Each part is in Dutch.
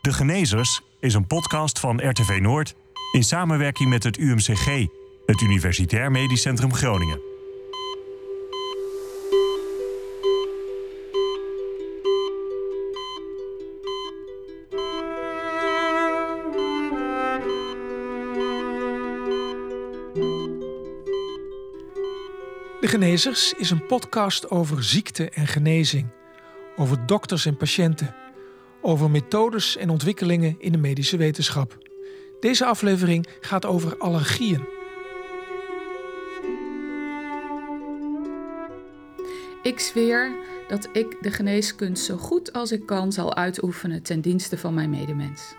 De Genezers is een podcast van RTV Noord in samenwerking met het UMCG, het Universitair Medisch Centrum Groningen. De Genezers is een podcast over ziekte en genezing, over dokters en patiënten, over methodes en ontwikkelingen in de medische wetenschap. Deze aflevering gaat over allergieën. Ik zweer dat ik de geneeskunst zo goed als ik kan zal uitoefenen ten dienste van mijn medemens.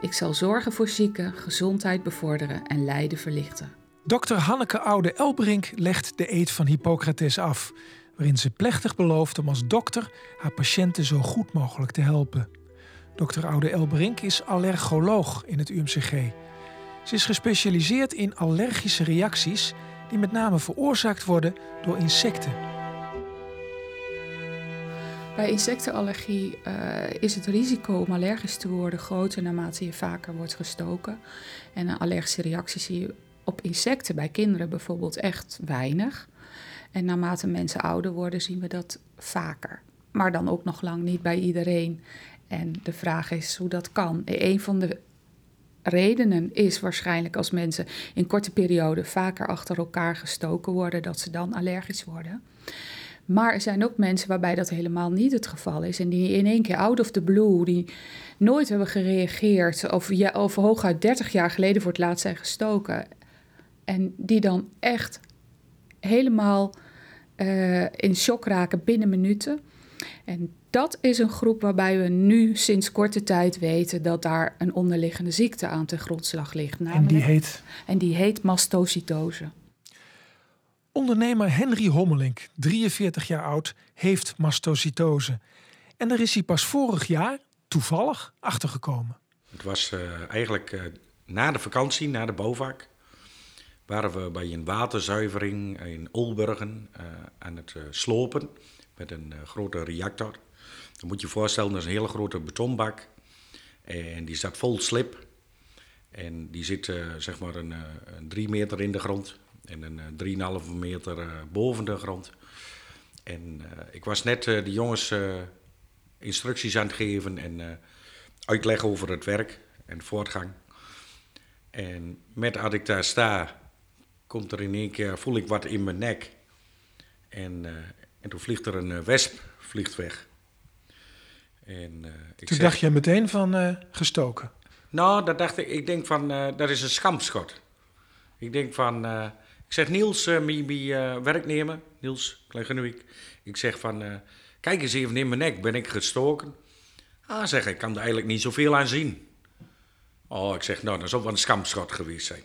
Ik zal zorgen voor zieken, gezondheid bevorderen en lijden verlichten. Dr. Hanneke Oude Elbrink legt de eed van Hippocrates af, waarin ze plechtig belooft om als dokter haar patiënten zo goed mogelijk te helpen. Dr. Oude Elbrink is allergoloog in het UMCG. Ze is gespecialiseerd in allergische reacties die met name veroorzaakt worden door insecten. Bij insectenallergie uh, is het risico om allergisch te worden groter naarmate je vaker wordt gestoken. En een allergische reactie zie je op insecten bij kinderen bijvoorbeeld echt weinig. En naarmate mensen ouder worden zien we dat vaker. Maar dan ook nog lang niet bij iedereen. En de vraag is hoe dat kan. Een van de redenen is waarschijnlijk als mensen in korte perioden vaker achter elkaar gestoken worden, dat ze dan allergisch worden. Maar er zijn ook mensen waarbij dat helemaal niet het geval is. En die in één keer out of the blue, die nooit hebben gereageerd. Of, ja, of hooguit 30 jaar geleden voor het laatst zijn gestoken. En die dan echt helemaal uh, in shock raken binnen minuten. En dat is een groep waarbij we nu sinds korte tijd weten dat daar een onderliggende ziekte aan ten grondslag ligt. Namelijk, en die heet? En die heet mastocytose. Ondernemer Henry Hommelink, 43 jaar oud, heeft mastocytose. En daar is hij pas vorig jaar toevallig achtergekomen. Het was uh, eigenlijk uh, na de vakantie, na de bouwvak, waren we bij een waterzuivering in Olburgen uh, aan het slopen met een grote reactor. Dan moet je je voorstellen, dat is een hele grote betonbak. En die staat vol slip. En die zit zeg maar een, een drie meter in de grond en een 3,5 meter boven de grond. En ik was net de jongens instructies aan het geven en uitleggen over het werk en voortgang. En met als ik daar sta, komt er in één keer, voel ik wat in mijn nek. En, en toen vliegt er een wesp vliegt weg. En, uh, ik toen zeg, dacht je meteen van gestoken? Nou, dat dacht ik. Ik denk van, dat is een schampschot. Ik denk van, ik zeg Niels, mijn werknemer, Niels Klegenuik. Ik zeg van, kijk eens even in mijn nek, ben ik gestoken? Ah, zeg ik, kan er eigenlijk niet zoveel aan zien. Oh, ik zeg, nou, dat zal wel een schampschot geweest zijn.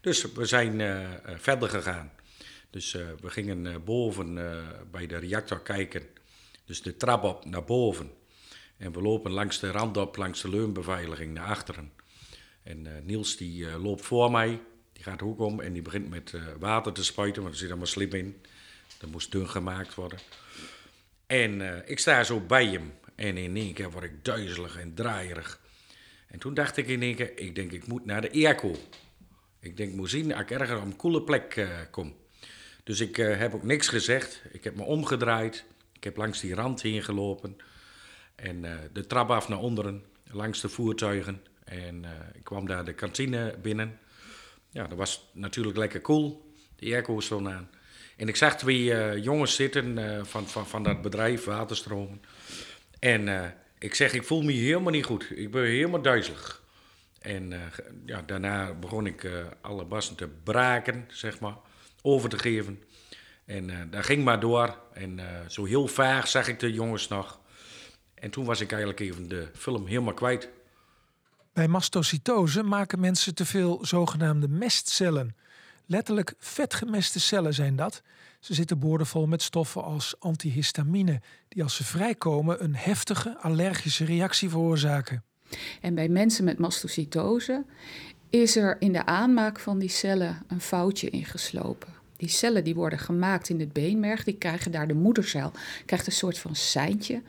Dus we zijn uh, verder gegaan. Dus uh, we gingen boven bij de reactor kijken. Dus de trap op naar boven. En we lopen langs de rand op, langs de leunbeveiliging naar achteren. En Niels die loopt voor mij. Die gaat ook om en die begint met water te spuiten, want er zit allemaal slip in. Dat moest dun gemaakt worden. En ik sta zo bij hem. En in één keer word ik duizelig en draaierig. En toen dacht ik in één keer, ik denk ik moet naar de airco. Ik denk, moet zien, als ik ergens op een koele plek kom. Dus ik heb ook niks gezegd. Ik heb me omgedraaid. Ik heb langs die rand heen gelopen. En uh, de trap af naar onderen, langs de voertuigen. En ik kwam daar de kantine binnen. Ja, dat was natuurlijk lekker cool. De airco stond aan. En ik zag twee jongens zitten van, van, van dat bedrijf, Waterstromen. En ik zeg, ik voel me helemaal niet goed. Ik ben helemaal duizelig. En ja, daarna begon ik alle bassen te braken, zeg maar, over te geven. En uh, dat ging maar door. En zo heel vaag zag ik de jongens nog. En toen was ik eigenlijk even de film helemaal kwijt. Bij mastocytose maken mensen te veel zogenaamde mestcellen. Letterlijk vetgemeste cellen zijn dat. Ze zitten boordevol met stoffen als antihistamine, die als ze vrijkomen een heftige allergische reactie veroorzaken. En bij mensen met mastocytose is er in de aanmaak van die cellen een foutje ingeslopen. Die cellen die worden gemaakt in het beenmerg, die krijgen daar de moedercel, krijgt een soort van seintje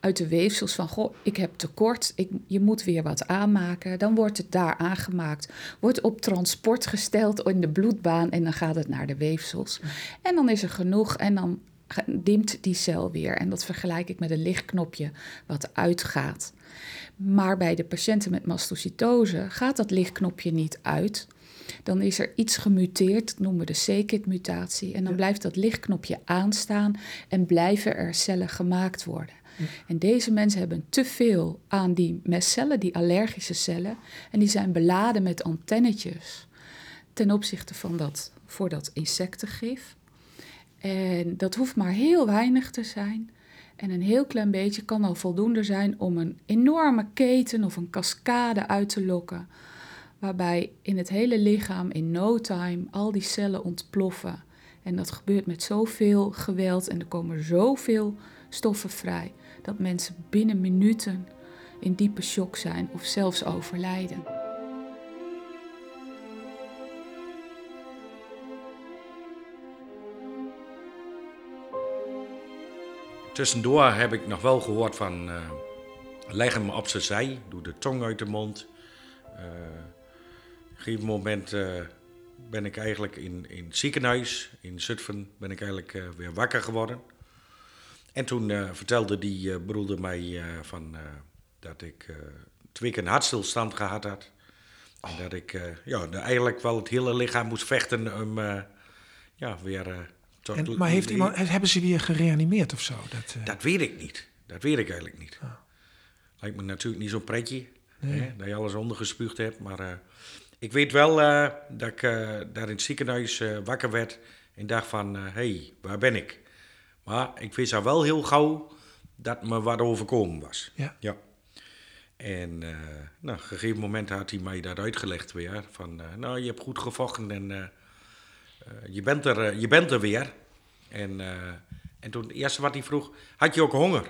uit de weefsels van, goh, ik heb tekort, ik, je moet weer wat aanmaken. Dan wordt het daar aangemaakt, wordt op transport gesteld in de bloedbaan en dan gaat het naar de weefsels. En dan is er genoeg en dan dimt die cel weer. En dat vergelijk ik met een lichtknopje wat uitgaat. Maar bij de patiënten met mastocytose gaat dat lichtknopje niet uit. Dan is er iets gemuteerd, dat noemen we de c-KIT-mutatie. En dan blijft dat lichtknopje aanstaan en blijven er cellen gemaakt worden. En deze mensen hebben te veel aan die mestcellen, die allergische cellen. En die zijn beladen met antennetjes ten opzichte van dat voor dat insectengif. En dat hoeft maar heel weinig te zijn. En een heel klein beetje kan al voldoende zijn om een enorme keten of een cascade uit te lokken. Waarbij in het hele lichaam in no time al die cellen ontploffen. En dat gebeurt met zoveel geweld en er komen zoveel stoffen vrij dat mensen binnen minuten in diepe shock zijn of zelfs overlijden. Tussendoor heb ik nog wel gehoord van uh, leg hem op zijn zij, doe de tong uit de mond. Een gegeven moment uh, ben ik eigenlijk in, in het ziekenhuis in Zutphen ben ik eigenlijk weer wakker geworden. En toen vertelde die broeder mij van, dat ik twee keer een hartstilstand gehad had. En dat ik ja, eigenlijk wel het hele lichaam moest vechten om ja, weer en, maar heeft iemand, hebben ze weer gereanimeerd of zo? Dat, dat weet ik niet. Dat weet ik eigenlijk niet. Oh. Lijkt me natuurlijk niet zo'n pretje. Hè, dat je alles ondergespuugd hebt. Maar uh, ik weet wel uh, dat ik daar in het ziekenhuis wakker werd. En dacht van, hé, hey, waar ben ik? Maar ik wist al wel heel gauw dat me wat overkomen was. Ja. ja. En nou, op een gegeven moment had hij mij dat uitgelegd weer. Van, nou, je hebt goed gevochten en je, bent er, je bent er weer. En, en toen het eerste wat hij vroeg, had je ook honger?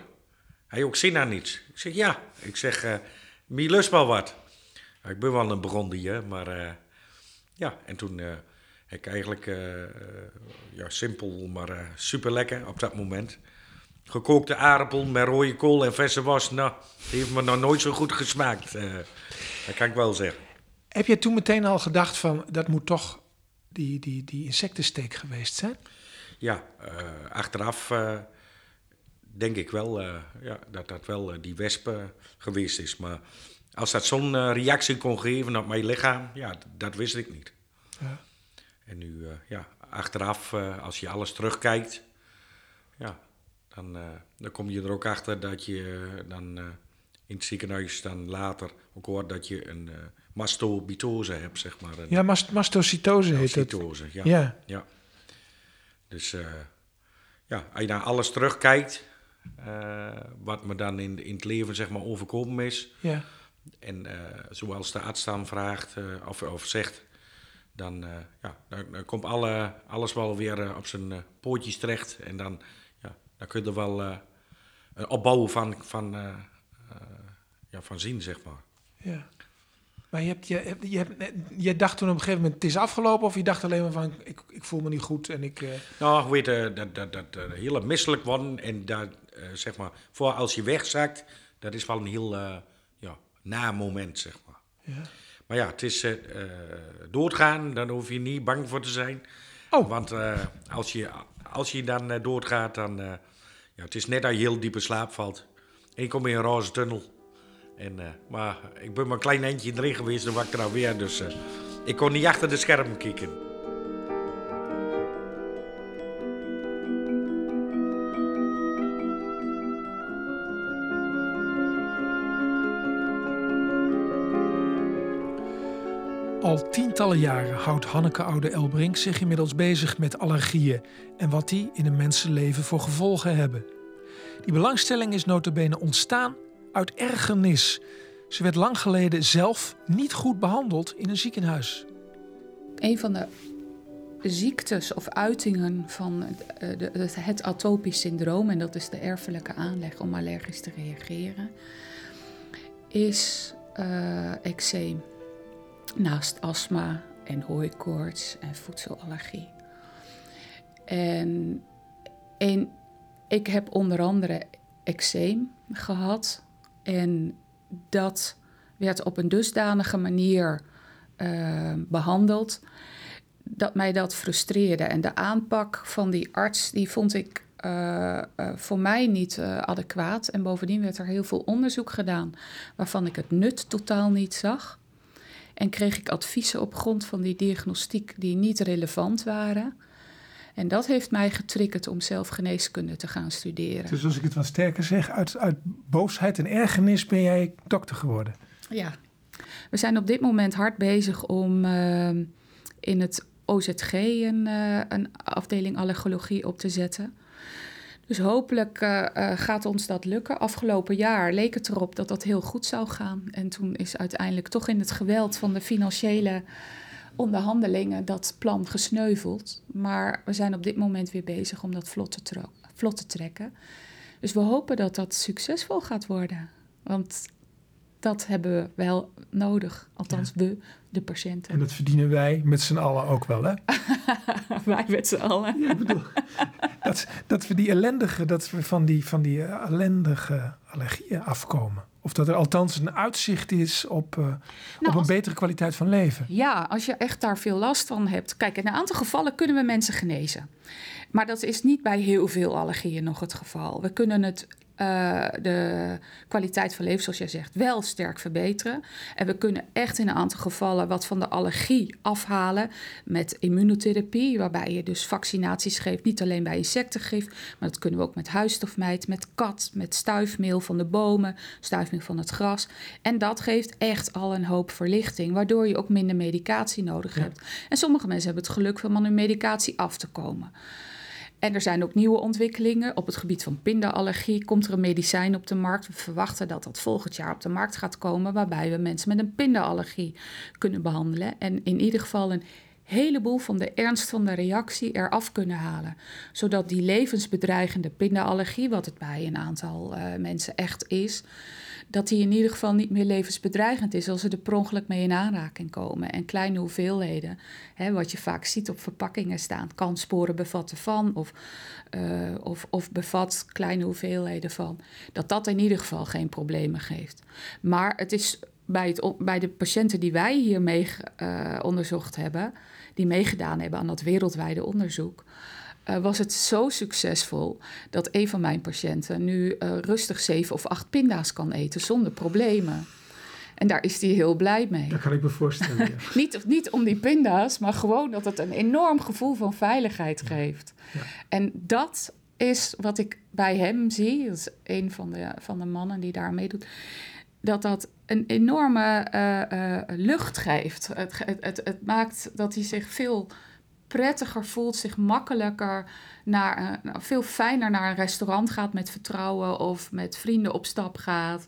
Had je ook zin aan iets? Ik zeg ja. Ik zeg, uh, lust wel wat. Ik ben wel een brondier, maar uh, ja. En toen heb ik eigenlijk, ja simpel, maar super lekker op dat moment. Gekookte aardappel met rode kool en verse was. Nou, die heeft me nog nooit zo goed gesmaakt. dat kan ik wel zeggen. Heb je toen meteen al gedacht van, dat moet toch die, die, die insectensteek geweest zijn? ja, uh, achteraf uh, denk ik wel uh, ja, dat dat wel die wesp geweest is. Maar als dat zo'n reactie kon geven op mijn lichaam, ja, dat wist ik niet. Ja. En nu, ja, achteraf, als je alles terugkijkt, ja, dan, dan kom je er ook achter dat je dan in het ziekenhuis dan later ook hoort dat je een mastobitose hebt, zeg maar. Een, ja, mast mastocytose heet het. ja. ja. ja. Dus ja, als je naar alles terugkijkt, uh, wat me dan in, in het leven zeg maar overkomen is. Ja. En uh, zoals de arts dan vraagt of, of zegt, dan, ja, dan, dan, komt alle, alles wel weer op zijn pootjes terecht. En dan, ja, dan kun je er wel een opbouw van, van, ja, van zien, zeg maar. Ja. Maar je, hebt, je, je, hebt, je dacht toen op een gegeven moment, het is afgelopen... of je dacht alleen maar van, ik, ik voel me niet goed en ik... Uh... Nou, weet je, dat, dat, dat, dat hele misselijk worden en dat, uh, zeg maar... voor als je wegzakt, dat is wel een heel uh, na moment, zeg maar. Ja. Maar ja, het is doodgaan, dan hoef je niet bang voor te zijn. Oh. Want als, je, als je dan doodgaat, dan... ja, het is net dat je heel diepe slaap valt. En je komt in een roze tunnel... En, uh, maar ik ben maar een klein eindje erin geweest, dan was ik er alweer. Dus uh, ik kon niet achter de scherm kijken. Al tientallen jaren houdt Hanneke Oude Elbrink zich inmiddels bezig met allergieën en wat die in een mensenleven voor gevolgen hebben. Die belangstelling is notabene ontstaan uit ergernis. Ze werd lang geleden zelf niet goed behandeld in een ziekenhuis. Een van de ziektes of uitingen van het atopisch syndroom, en dat is de erfelijke aanleg om allergisch te reageren, is uh, eczeem. Naast astma en hooikoorts en voedselallergie. En, en ik heb onder andere eczeem gehad. En dat werd op een dusdanige manier uh, behandeld dat mij dat frustreerde. En de aanpak van die arts, die vond ik uh, uh, voor mij niet uh, adequaat. En bovendien werd er heel veel onderzoek gedaan waarvan ik het nut totaal niet zag. En kreeg ik adviezen op grond van die diagnostiek die niet relevant waren. En dat heeft mij getriggerd om zelf geneeskunde te gaan studeren. Dus als ik het wat sterker zeg, uit, uit boosheid en ergernis ben jij dokter geworden? Ja. We zijn op dit moment hard bezig om in het OZG een, uh, een afdeling allergologie op te zetten. Dus hopelijk uh, uh, gaat ons dat lukken. Afgelopen jaar leek het erop dat dat heel goed zou gaan. En toen is uiteindelijk toch in het geweld van de financiële onderhandelingen dat plan gesneuveld. Maar we zijn op dit moment weer bezig om dat vlot te, vlot te trekken. Dus we hopen dat dat succesvol gaat worden. Want dat hebben we wel nodig. Althans, ja. we, de patiënten. En dat verdienen wij met z'n allen ook wel, hè? wij met z'n allen. Ja, ik bedoel, dat, dat we die ellendige, dat we van die, van die ellendige allergieën afkomen. Of dat er althans een uitzicht is op, uh, nou, op een als, betere kwaliteit van leven. Ja, als je echt daar veel last van hebt. Kijk, in een aantal gevallen kunnen we mensen genezen. Maar dat is niet bij heel veel allergieën nog het geval. We kunnen het uh, de kwaliteit van leven, zoals jij zegt, wel sterk verbeteren. En we kunnen echt in een aantal gevallen wat van de allergie afhalen met immunotherapie, waarbij je dus vaccinaties geeft, niet alleen bij insectengif, maar dat kunnen we ook met huisstofmijt, met kat, met stuifmeel van de bomen, stuifmeel van het gras. En dat geeft echt al een hoop verlichting, waardoor je ook minder medicatie nodig ja. hebt. En sommige mensen hebben het geluk van hun medicatie af te komen. En er zijn ook nieuwe ontwikkelingen. Op het gebied van pindaallergie komt er een medicijn op de markt. We verwachten dat dat volgend jaar op de markt gaat komen, waarbij we mensen met een pindaallergie kunnen behandelen. En in ieder geval een heleboel van de ernst van de reactie eraf kunnen halen. Zodat die levensbedreigende pindaallergie, wat het bij een aantal uh, mensen echt is, dat die in ieder geval niet meer levensbedreigend is als ze er per ongeluk mee in aanraking komen. En kleine hoeveelheden, hè, wat je vaak ziet op verpakkingen staan, kan sporen bevatten van of, uh, of, of bevat kleine hoeveelheden van, dat dat in ieder geval geen problemen geeft. Maar het is bij, het, bij de patiënten die wij hier mee uh, onderzocht hebben, die meegedaan hebben aan dat wereldwijde onderzoek, uh, was het zo succesvol dat een van mijn patiënten nu uh, rustig zeven of acht pinda's kan eten zonder problemen. En daar is hij heel blij mee. Dat kan ik me voorstellen. Ja. niet, niet om die pinda's, maar gewoon dat het een enorm gevoel van veiligheid geeft. Ja. En dat is wat ik bij hem zie. Dat is een van de, van de mannen die daar meedoet. Dat dat een enorme uh, uh, lucht geeft. Het, het, het, het, maakt dat hij zich veel prettiger voelt, zich makkelijker naar, uh, veel fijner naar een restaurant gaat met vertrouwen of met vrienden op stap gaat.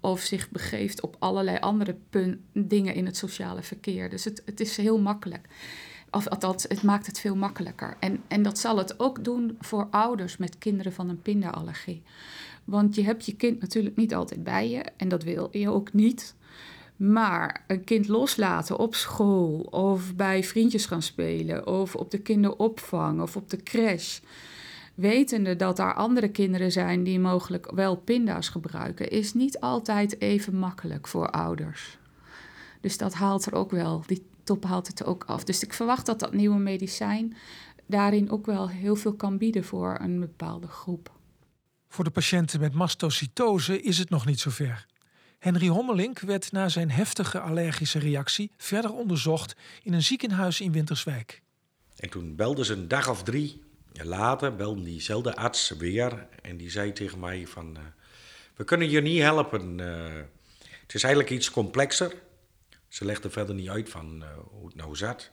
Of zich begeeft op allerlei andere dingen in het sociale verkeer. Dus het, het is heel makkelijk. Of althans, het maakt het veel makkelijker. En, en dat zal het ook doen voor ouders met kinderen van een pindaallergie. Want je hebt je kind natuurlijk niet altijd bij je. En dat wil je ook niet. Maar een kind loslaten op school of bij vriendjes gaan spelen of op de kinderopvang of op de crash. Wetende dat daar andere kinderen zijn die mogelijk wel pinda's gebruiken, is niet altijd even makkelijk voor ouders. Dus dat haalt er ook wel, die top haalt het ook af. Dus ik verwacht dat dat nieuwe medicijn daarin ook wel heel veel kan bieden voor een bepaalde groep. Voor de patiënten met mastocytose is het nog niet zover. Henry Hommelink werd na zijn heftige allergische reactie verder onderzocht in een ziekenhuis in Winterswijk. En toen belde ze een dag of drie later, belde diezelfde arts weer en die zei tegen mij van, uh, we kunnen je niet helpen. Uh, het is eigenlijk iets complexer. Ze legde verder niet uit van uh, hoe het nou zat.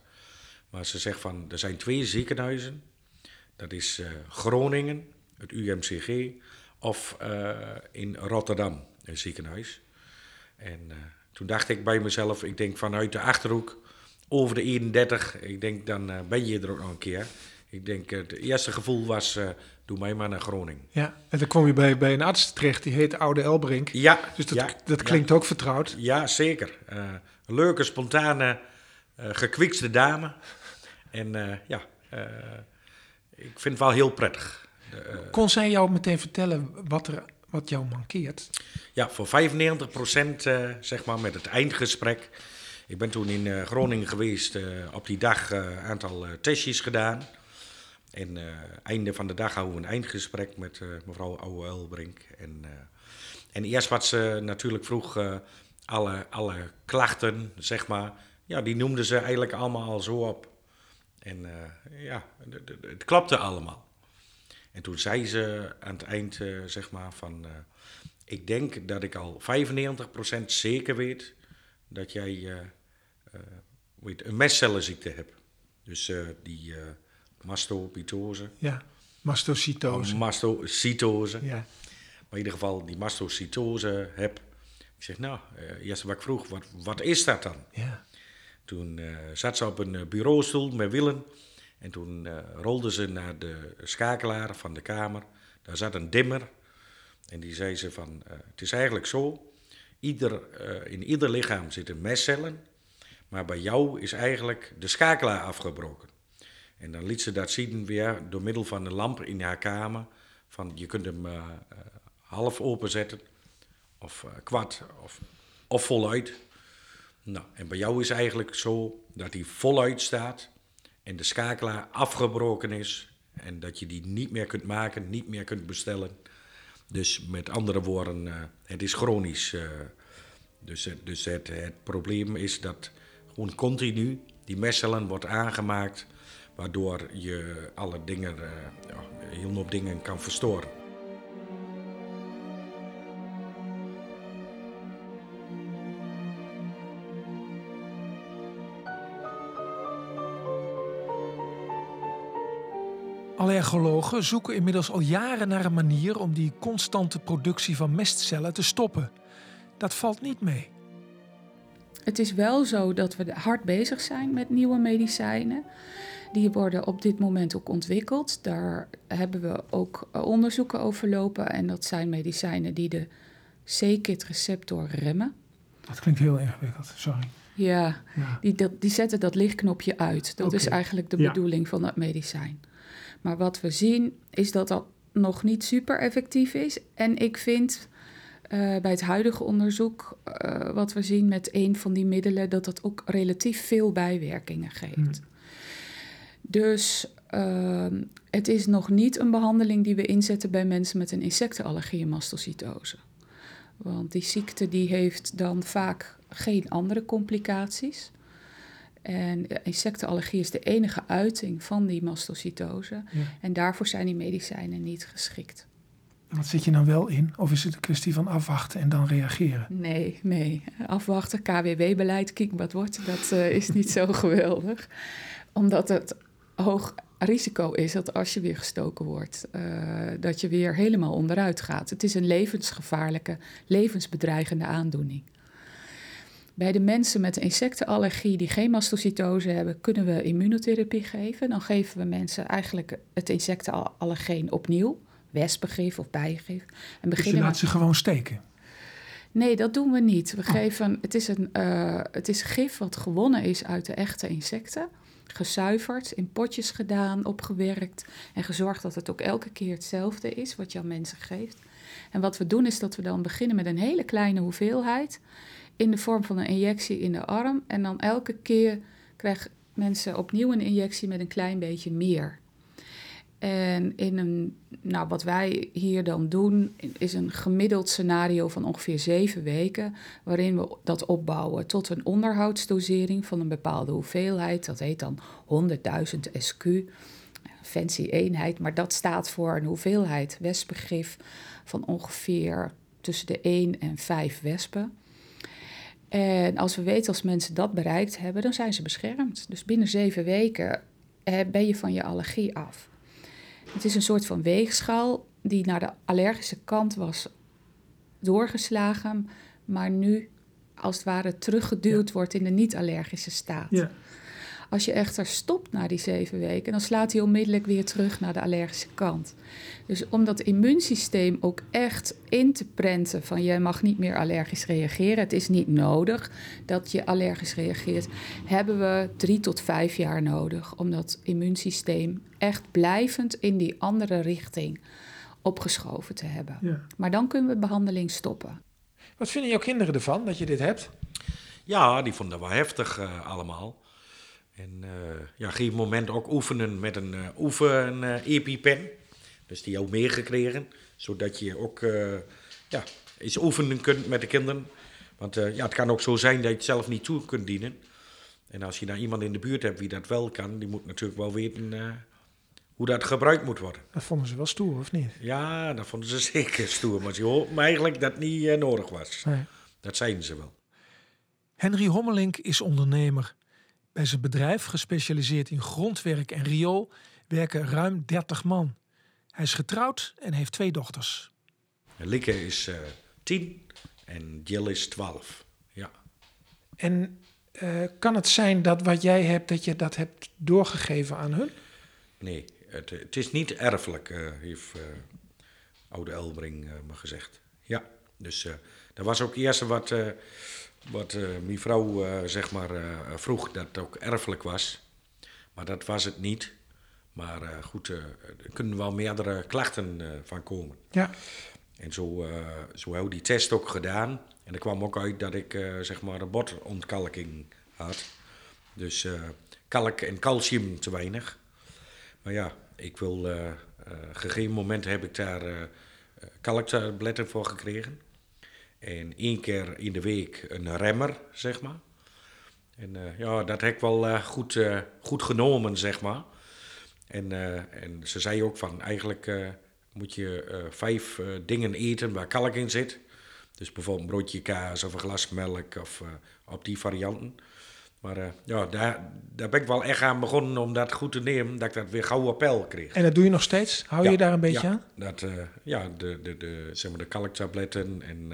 Maar ze zegt van, er zijn twee ziekenhuizen. Dat is Groningen, het UMCG, of in Rotterdam, een ziekenhuis. En uh, toen dacht ik bij mezelf, ik denk vanuit de Achterhoek over de 31, ik denk dan uh, ben je er ook nog een keer. Ik denk, uh, het eerste gevoel was, doe mij maar naar Groningen. Ja, en dan kwam je bij, bij een arts terecht, die heet Oude Elbrink. Ja. Dus dat, ja, dat klinkt ja. ook vertrouwd. Ja, zeker. een leuke, spontane, gekwikste dame. En ja, ik vind het wel heel prettig. Kon zij jou meteen vertellen wat, er, wat jou mankeert? Ja, voor 95 procent, zeg maar, met het eindgesprek. Ik ben toen in Groningen geweest, op die dag een aantal testjes gedaan. En einde van de dag houden we een eindgesprek met mevrouw Ouwe Elbrink. En, en eerst wat ze natuurlijk vroeg, alle, alle klachten, zeg maar, ja, die noemden ze eigenlijk allemaal al zo op. En ja, het klapte allemaal. En toen zei ze aan het eind, zeg maar, van... ik denk dat ik al 95% zeker weet dat jij weet, een mestcellenziekte hebt. Dus die mastopitose. Ja, mastocytose. Mastocytose. Ja. Maar in ieder geval die mastocytose heb. Ik zeg, nou, eerst wat ik vroeg, wat, wat is dat dan? Ja. Toen zat ze op een bureaustoel met Willem. En toen rolde ze naar de schakelaar van de kamer. Daar zat een dimmer. En die zei ze van, het is eigenlijk zo. Ieder, in ieder lichaam zitten mestcellen. Maar bij jou is eigenlijk de schakelaar afgebroken. En dan liet ze dat zien weer door middel van een lamp in haar kamer. Van je kunt hem half openzetten, of kwart, of, of voluit. Nou, en bij jou is eigenlijk zo dat hij voluit staat en de schakelaar afgebroken is. En dat je die niet meer kunt maken, niet meer kunt bestellen. Dus met andere woorden, het is chronisch. dus dus het, het probleem is dat gewoon continu die mestcellen wordt aangemaakt waardoor je alle dingen, uh, heel hoop dingen kan verstoren. Allergologen zoeken inmiddels al jaren naar een manier om die constante productie van mestcellen te stoppen. Dat valt niet mee. Het is wel zo dat we hard bezig zijn met nieuwe medicijnen. Die worden op dit moment ook ontwikkeld. Daar hebben we ook onderzoeken over lopen. En dat zijn medicijnen die de C-KIT-receptor remmen. Dat klinkt heel ingewikkeld, sorry. Ja, Die, die zetten dat lichtknopje uit. Dat is eigenlijk de bedoeling van dat medicijn. Maar wat we zien is dat dat nog niet super effectief is. En ik vind uh, bij het huidige onderzoek, uh, wat we zien met een van die middelen, dat dat ook relatief veel bijwerkingen geeft. Hmm. Dus uh, het is nog niet een behandeling die we inzetten bij mensen met een insectenallergie en mastocytose. Want die ziekte die heeft dan vaak geen andere complicaties. En insectenallergie is de enige uiting van die mastocytose. En daarvoor zijn die medicijnen niet geschikt. Wat zit je nou wel in? Of is het een kwestie van afwachten en dan reageren? Nee, nee. Afwachten, KWW-beleid, kijk wat wordt, dat uh, is niet zo geweldig. Omdat het hoog risico is dat als je weer gestoken wordt, uh, dat je weer helemaal onderuit gaat. Het is een levensgevaarlijke, levensbedreigende aandoening. Bij de mensen met insectenallergie die geen mastocytose hebben, kunnen we immunotherapie geven. Dan geven we mensen eigenlijk het insectenallergeen opnieuw, wespengif of bijengif. En dus je laat ze gewoon steken? Nee, dat doen we niet. We oh. geven, het, is een, uh, het is gif wat gewonnen is uit de echte insecten gezuiverd, in potjes gedaan, opgewerkt en gezorgd dat het ook elke keer hetzelfde is wat je aan mensen geeft. En wat we doen is dat we dan beginnen met een hele kleine hoeveelheid in de vorm van een injectie in de arm en dan elke keer krijgen mensen opnieuw een injectie met een klein beetje meer. En in een, nou, wat wij hier dan doen, is een gemiddeld scenario van ongeveer zeven weken, waarin we dat opbouwen tot een onderhoudsdosering van een bepaalde hoeveelheid. Dat heet dan 100.000 SQ, fancy eenheid, maar dat staat voor een hoeveelheid wespengif van ongeveer tussen de 1 en 5 wespen. En als we weten als mensen dat bereikt hebben, dan zijn ze beschermd. Dus binnen zeven weken eh, ben je van je allergie af. Het is een soort van weegschaal die naar de allergische kant was doorgeslagen, maar nu als het ware teruggeduwd wordt in de niet-allergische staat. Ja. Als je echter stopt na die zeven weken, dan slaat hij onmiddellijk weer terug naar de allergische kant. Dus om dat immuunsysteem ook echt in te prenten van je mag niet meer allergisch reageren, het is niet nodig dat je allergisch reageert, hebben we drie tot vijf jaar nodig om dat immuunsysteem echt blijvend in die andere richting opgeschoven te hebben. Ja. Maar dan kunnen we behandeling stoppen. Wat vinden jouw kinderen ervan dat je dit hebt? Ja, die vonden dat wel heftig eh, allemaal. En eh, ja, op een gegeven moment ook oefenen met een uh, oefen EpiPen. Dus die ook meegekregen, zodat je ook ja, eens oefenen kunt met de kinderen. Want ja, het kan ook zo zijn dat je het zelf niet toe kunt dienen. En als je nou iemand in de buurt hebt wie dat wel kan, die moet natuurlijk wel weten hoe dat gebruikt moet worden. Dat vonden ze wel stoer, of niet? Ja, dat vonden ze zeker stoer. Maar ze hoopten eigenlijk dat het niet nodig was. Nee. Dat zeiden ze wel. Henry Hommelink is ondernemer. Bij zijn bedrijf, gespecialiseerd in grondwerk en riool, werken ruim 30 man. Hij is getrouwd en heeft twee dochters. Lieke is uh, tien en Jill is twaalf. Ja. En uh, kan het zijn dat wat jij hebt, dat je dat hebt doorgegeven aan hun? Nee, het, het is niet erfelijk, uh, heeft oude Elbring me gezegd. Ja, dus dat was ook eerst wat wat uh, mijn vrouw uh, zeg maar, vroeg dat het ook erfelijk was. Maar dat was het niet. Maar goed, er kunnen wel meerdere klachten van komen. Ja. En zo, zo hebben we die test ook gedaan. En er kwam ook uit dat ik zeg maar een botontkalking had. Dus kalk en calcium te weinig. Maar ja, ik wil... gegeven moment heb ik daar kalktabletten voor gekregen. En één keer in de week een remmer, zeg maar. En uh, ja, dat heb ik wel uh, goed, uh, goed genomen, zeg maar. En, en ze zei ook van, eigenlijk moet je vijf dingen eten waar kalk in zit. Dus bijvoorbeeld een broodje kaas of een glas melk of op die varianten. Maar ja, daar, daar ben ik wel echt aan begonnen om dat goed te nemen, dat ik dat weer gauw appel kreeg. En dat doe je nog steeds? Hou ja, je daar een beetje ja, aan? Dat, ja, de, de, de, zeg maar de kalktabletten en...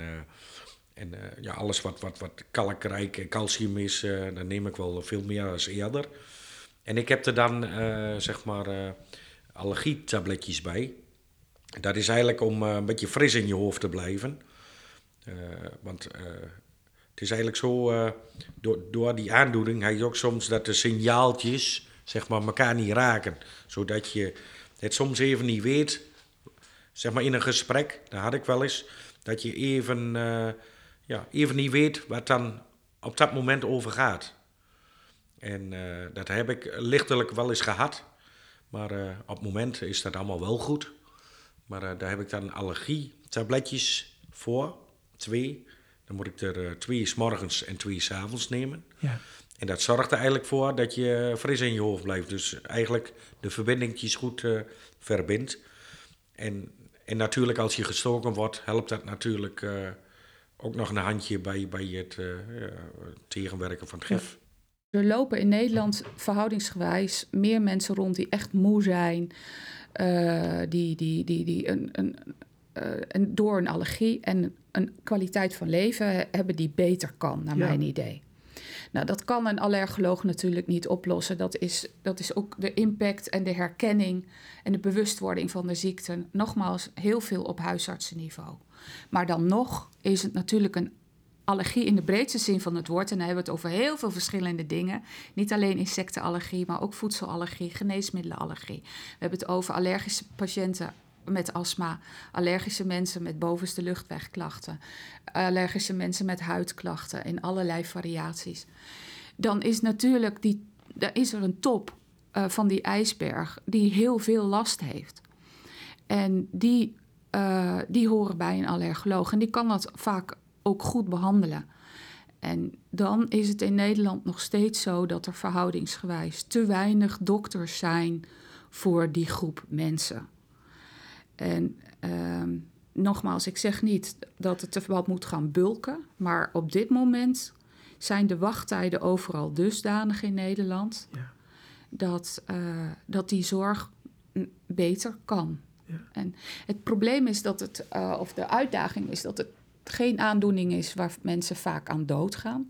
En uh, ja, alles wat, wat, wat kalkrijk en calcium is, dan neem ik wel veel meer als eerder. En ik heb er dan, zeg maar, allergietabletjes bij. Dat is eigenlijk om een beetje fris in je hoofd te blijven. want het is eigenlijk zo, door, door die aandoening heb je ook soms dat de signaaltjes, zeg maar, elkaar niet raken. Zodat je het soms even niet weet, zeg maar in een gesprek, dat had ik wel eens, dat je even ja, even niet weet wat dan op dat moment over gaat. En uh, dat heb ik lichtelijk wel eens gehad. Maar op het moment is dat allemaal wel goed. Maar daar heb ik dan allergie-tabletjes voor. Twee. Dan moet ik er twee s morgens en twee s avonds nemen. Ja. En dat zorgt er eigenlijk voor dat je fris in je hoofd blijft. Dus eigenlijk de verbindingjes goed verbindt. En, en natuurlijk als je gestoken wordt, helpt dat natuurlijk ook nog een handje bij, bij het uh, tegenwerken van het gif. Er lopen in Nederland verhoudingsgewijs meer mensen rond die echt moe zijn, die, die, die, die een, een, een, door een allergie en een kwaliteit van leven hebben die beter kan, naar ja. mijn idee. Nou, dat kan een allergoloog natuurlijk niet oplossen. Dat is, dat is ook de impact en de herkenning en de bewustwording van de ziekte. Nogmaals, heel veel op huisartsenniveau. Maar dan nog is het natuurlijk een allergie in de breedste zin van het woord. En dan hebben we het over heel veel verschillende dingen. Niet alleen insectenallergie, maar ook voedselallergie, geneesmiddelenallergie. We hebben het over allergische patiënten met astma, allergische mensen met bovenste luchtwegklachten, allergische mensen met huidklachten in allerlei variaties. Dan is natuurlijk die, er is er een top uh, van die ijsberg die heel veel last heeft. En die, uh, die horen bij een allergoloog en die kan dat vaak ook goed behandelen. En dan is het in Nederland nog steeds zo dat er verhoudingsgewijs te weinig dokters zijn voor die groep mensen. En uh, nogmaals, ik zeg niet dat het wat moet gaan bulken, maar op dit moment zijn de wachttijden overal dusdanig in Nederland ja. dat, uh, dat die zorg beter kan. Ja. En het probleem is dat het, uh, of de uitdaging is dat het geen aandoening is waar mensen vaak aan doodgaan.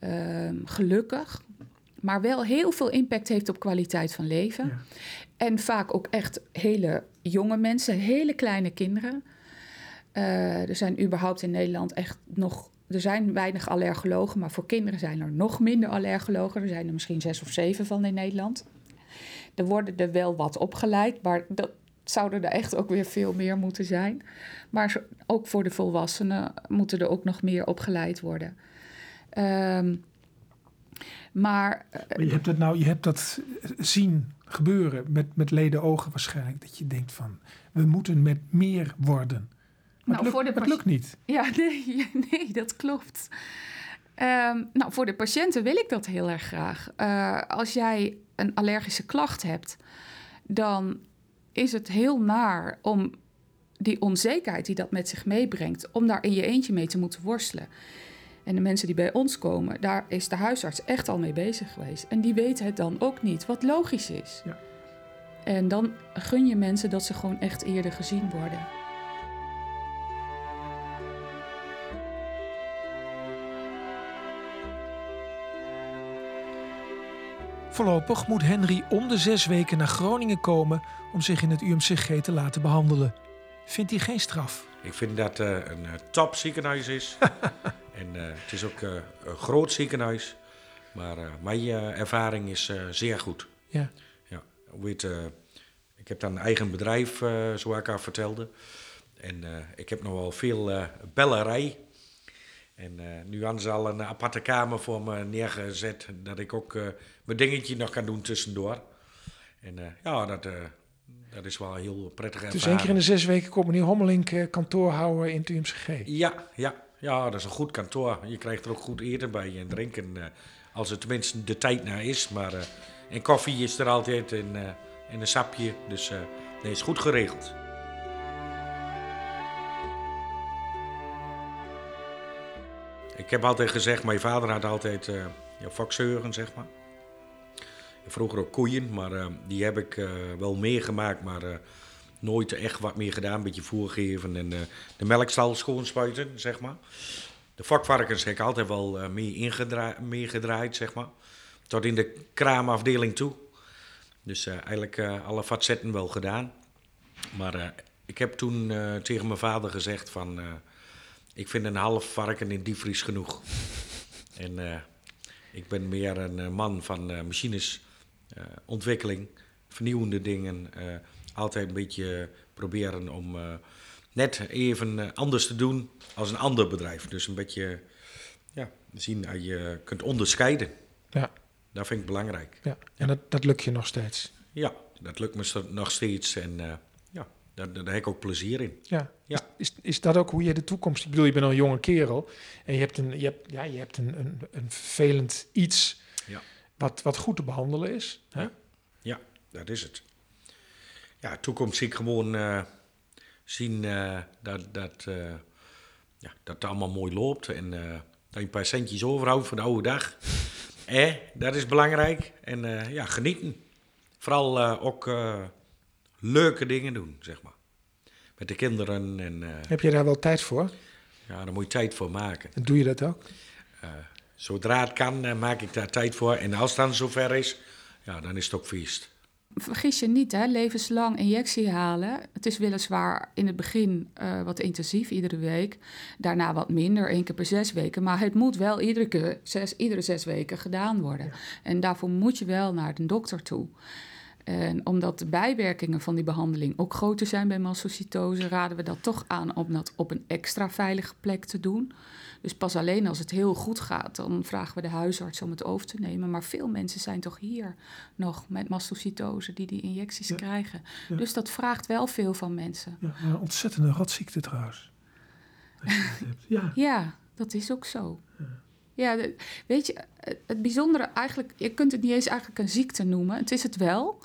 Uh, gelukkig. Maar wel heel veel impact heeft op kwaliteit van leven. Ja. En vaak ook echt hele jonge mensen, hele kleine kinderen. Eh, er zijn überhaupt in Nederland echt nog. Er zijn weinig allergologen, maar voor kinderen zijn er nog minder allergologen. Er zijn er misschien zes of zeven van in Nederland. Er worden er wel wat opgeleid, maar dat zouden er echt ook weer veel meer moeten zijn. Maar ook voor de volwassenen moeten er ook nog meer opgeleid worden. Ehm, maar eh, Maar je hebt dat nou, je hebt dat zien gebeuren met, met leden ogen waarschijnlijk. Dat je denkt van, we moeten met meer worden. Maar Nou, het, lukt, voor de het lukt niet. Ja, nee, nee dat klopt. Ehm, nou, voor de patiënten wil ik dat heel erg graag. Eh, als jij een allergische klacht hebt, dan is het heel naar om die onzekerheid die dat met zich meebrengt, om daar in je eentje mee te moeten worstelen. En de mensen die bij ons komen, daar is de huisarts echt al mee bezig geweest. En die weten het dan ook niet, wat logisch is. Ja. En dan gun je mensen dat ze gewoon echt eerder gezien worden. Voorlopig moet Henry om de zes weken naar Groningen komen om zich in het UMCG te laten behandelen. Vindt hij geen straf? Ik vind dat het een eh, top ziekenhuis is. en eh, het is ook eh, een groot ziekenhuis. Maar eh, mijn ervaring is zeer goed. Ja. Ja, hoe eh, ik heb dan een eigen bedrijf, zoals ik al vertelde. En ik heb nog wel veel bellerij. En nu hadden ze al een aparte kamer voor me neergezet. Dat ik ook mijn dingetje nog kan doen tussendoor. En ja, dat, dat is wel heel prettig Dus één keer in de zes weken komt meneer Hommelink kantoor houden in het UMCG. Ja, ja, ja, dat is een goed kantoor. Je krijgt er ook goed eten bij en drinken. eh, als het tenminste de tijd naar is. Maar, eh, en koffie is er altijd en, eh, en een sapje. Dus eh nee, is goed geregeld. Ik heb altijd gezegd, mijn vader had altijd eh foxheugen, zeg maar. Vroeger ook koeien, maar eh, die heb ik eh, wel meegemaakt, maar eh, nooit echt wat meer gedaan. Een beetje voer geven en eh, de melkstal schoonspuiten, zeg maar. De vakvarkens heb ik altijd wel eh, mee ingedra- meegedraaid, zeg maar. Tot in de kraamafdeling toe. Dus eh, eigenlijk alle facetten wel gedaan. Maar ik heb toen tegen mijn vader gezegd van... ik vind een half varken in diepvries genoeg. en ik ben meer een man van eh, machines, ontwikkeling, vernieuwende dingen. Altijd een beetje proberen om eh, net even eh, anders te doen als een ander bedrijf. Dus een beetje ja, zien dat je kunt onderscheiden. Ja, Dat vind ik belangrijk. ja. en dat, dat lukt je nog steeds. Ja, dat lukt me nog steeds. En eh, ja, daar, daar heb ik ook plezier in. Ja. Ja. Is, is dat ook hoe je de toekomst... Ik bedoel, je bent al een jonge kerel. En je hebt een, je hebt, ja, je hebt een, een, een vervelend iets... Ja. Wat, wat goed te behandelen is. Hè? Ja, dat is het. Ja, toekomst zie ik gewoon eh, zien eh, dat, dat, eh, ja, dat het allemaal mooi loopt. En dat je een paar centjes overhoudt voor de oude dag. eh, dat is belangrijk. En ja, genieten. Vooral ook leuke dingen doen, zeg maar. Met de kinderen. En Heb je daar wel tijd voor? ja, daar moet je tijd voor maken. En doe je dat ook? Zodra het kan, maak ik daar tijd voor. En als het dan zover is, ja, dan is het ook feest. Vergis je niet, hè, levenslang injectie halen. Het is weliswaar in het begin eh, wat intensief, iedere week. Daarna wat minder, één keer per zes weken. Maar het moet wel iedere, keer, zes, iedere zes weken gedaan worden. En daarvoor moet je wel naar de dokter toe. En omdat de bijwerkingen van die behandeling ook groter zijn bij mastocytose, raden we dat toch aan om dat op een extra veilige plek te doen. Dus pas alleen als het heel goed gaat, dan vragen we de huisarts om het over te nemen. Maar veel mensen zijn toch hier nog met mastocytose die die injecties Ja. krijgen. Ja. Dus dat vraagt wel veel van mensen. Ja, een ontzettende rotziekte trouwens. Ja. Ja, dat is ook zo. Ja, de- weet je, het- bijzondere eigenlijk, je kunt het niet eens eigenlijk een ziekte noemen. Het is het wel.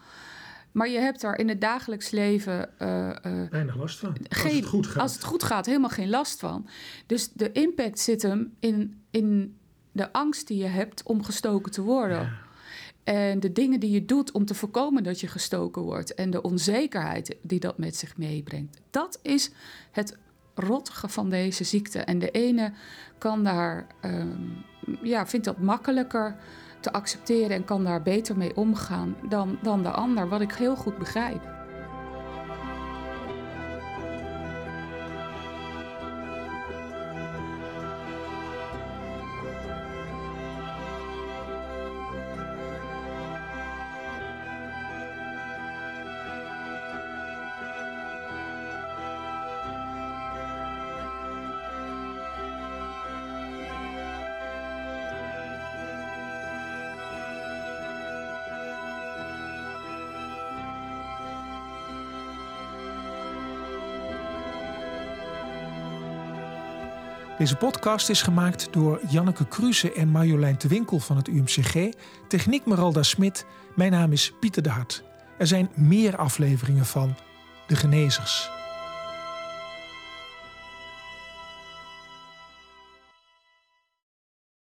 Maar je hebt daar in het dagelijks leven eh, eh, Weinig last van. Als het goed gaat. als het goed gaat, helemaal geen last van. Dus de impact zit hem in, in de angst die je hebt om gestoken te worden. Ja. En de dingen die je doet om te voorkomen dat je gestoken wordt. En de onzekerheid die dat met zich meebrengt. Dat is het rottige van deze ziekte. En de ene kan daar, ehm, ja, vindt dat makkelijker te accepteren en kan daar beter mee omgaan dan, dan de ander, wat ik heel goed begrijp. Deze podcast is gemaakt door Janneke Kruse en Marjolein de Winkel van het UMCG. Techniek Meralda Smit. Mijn naam is Pieter de Hart. Er zijn meer afleveringen van De Genezers.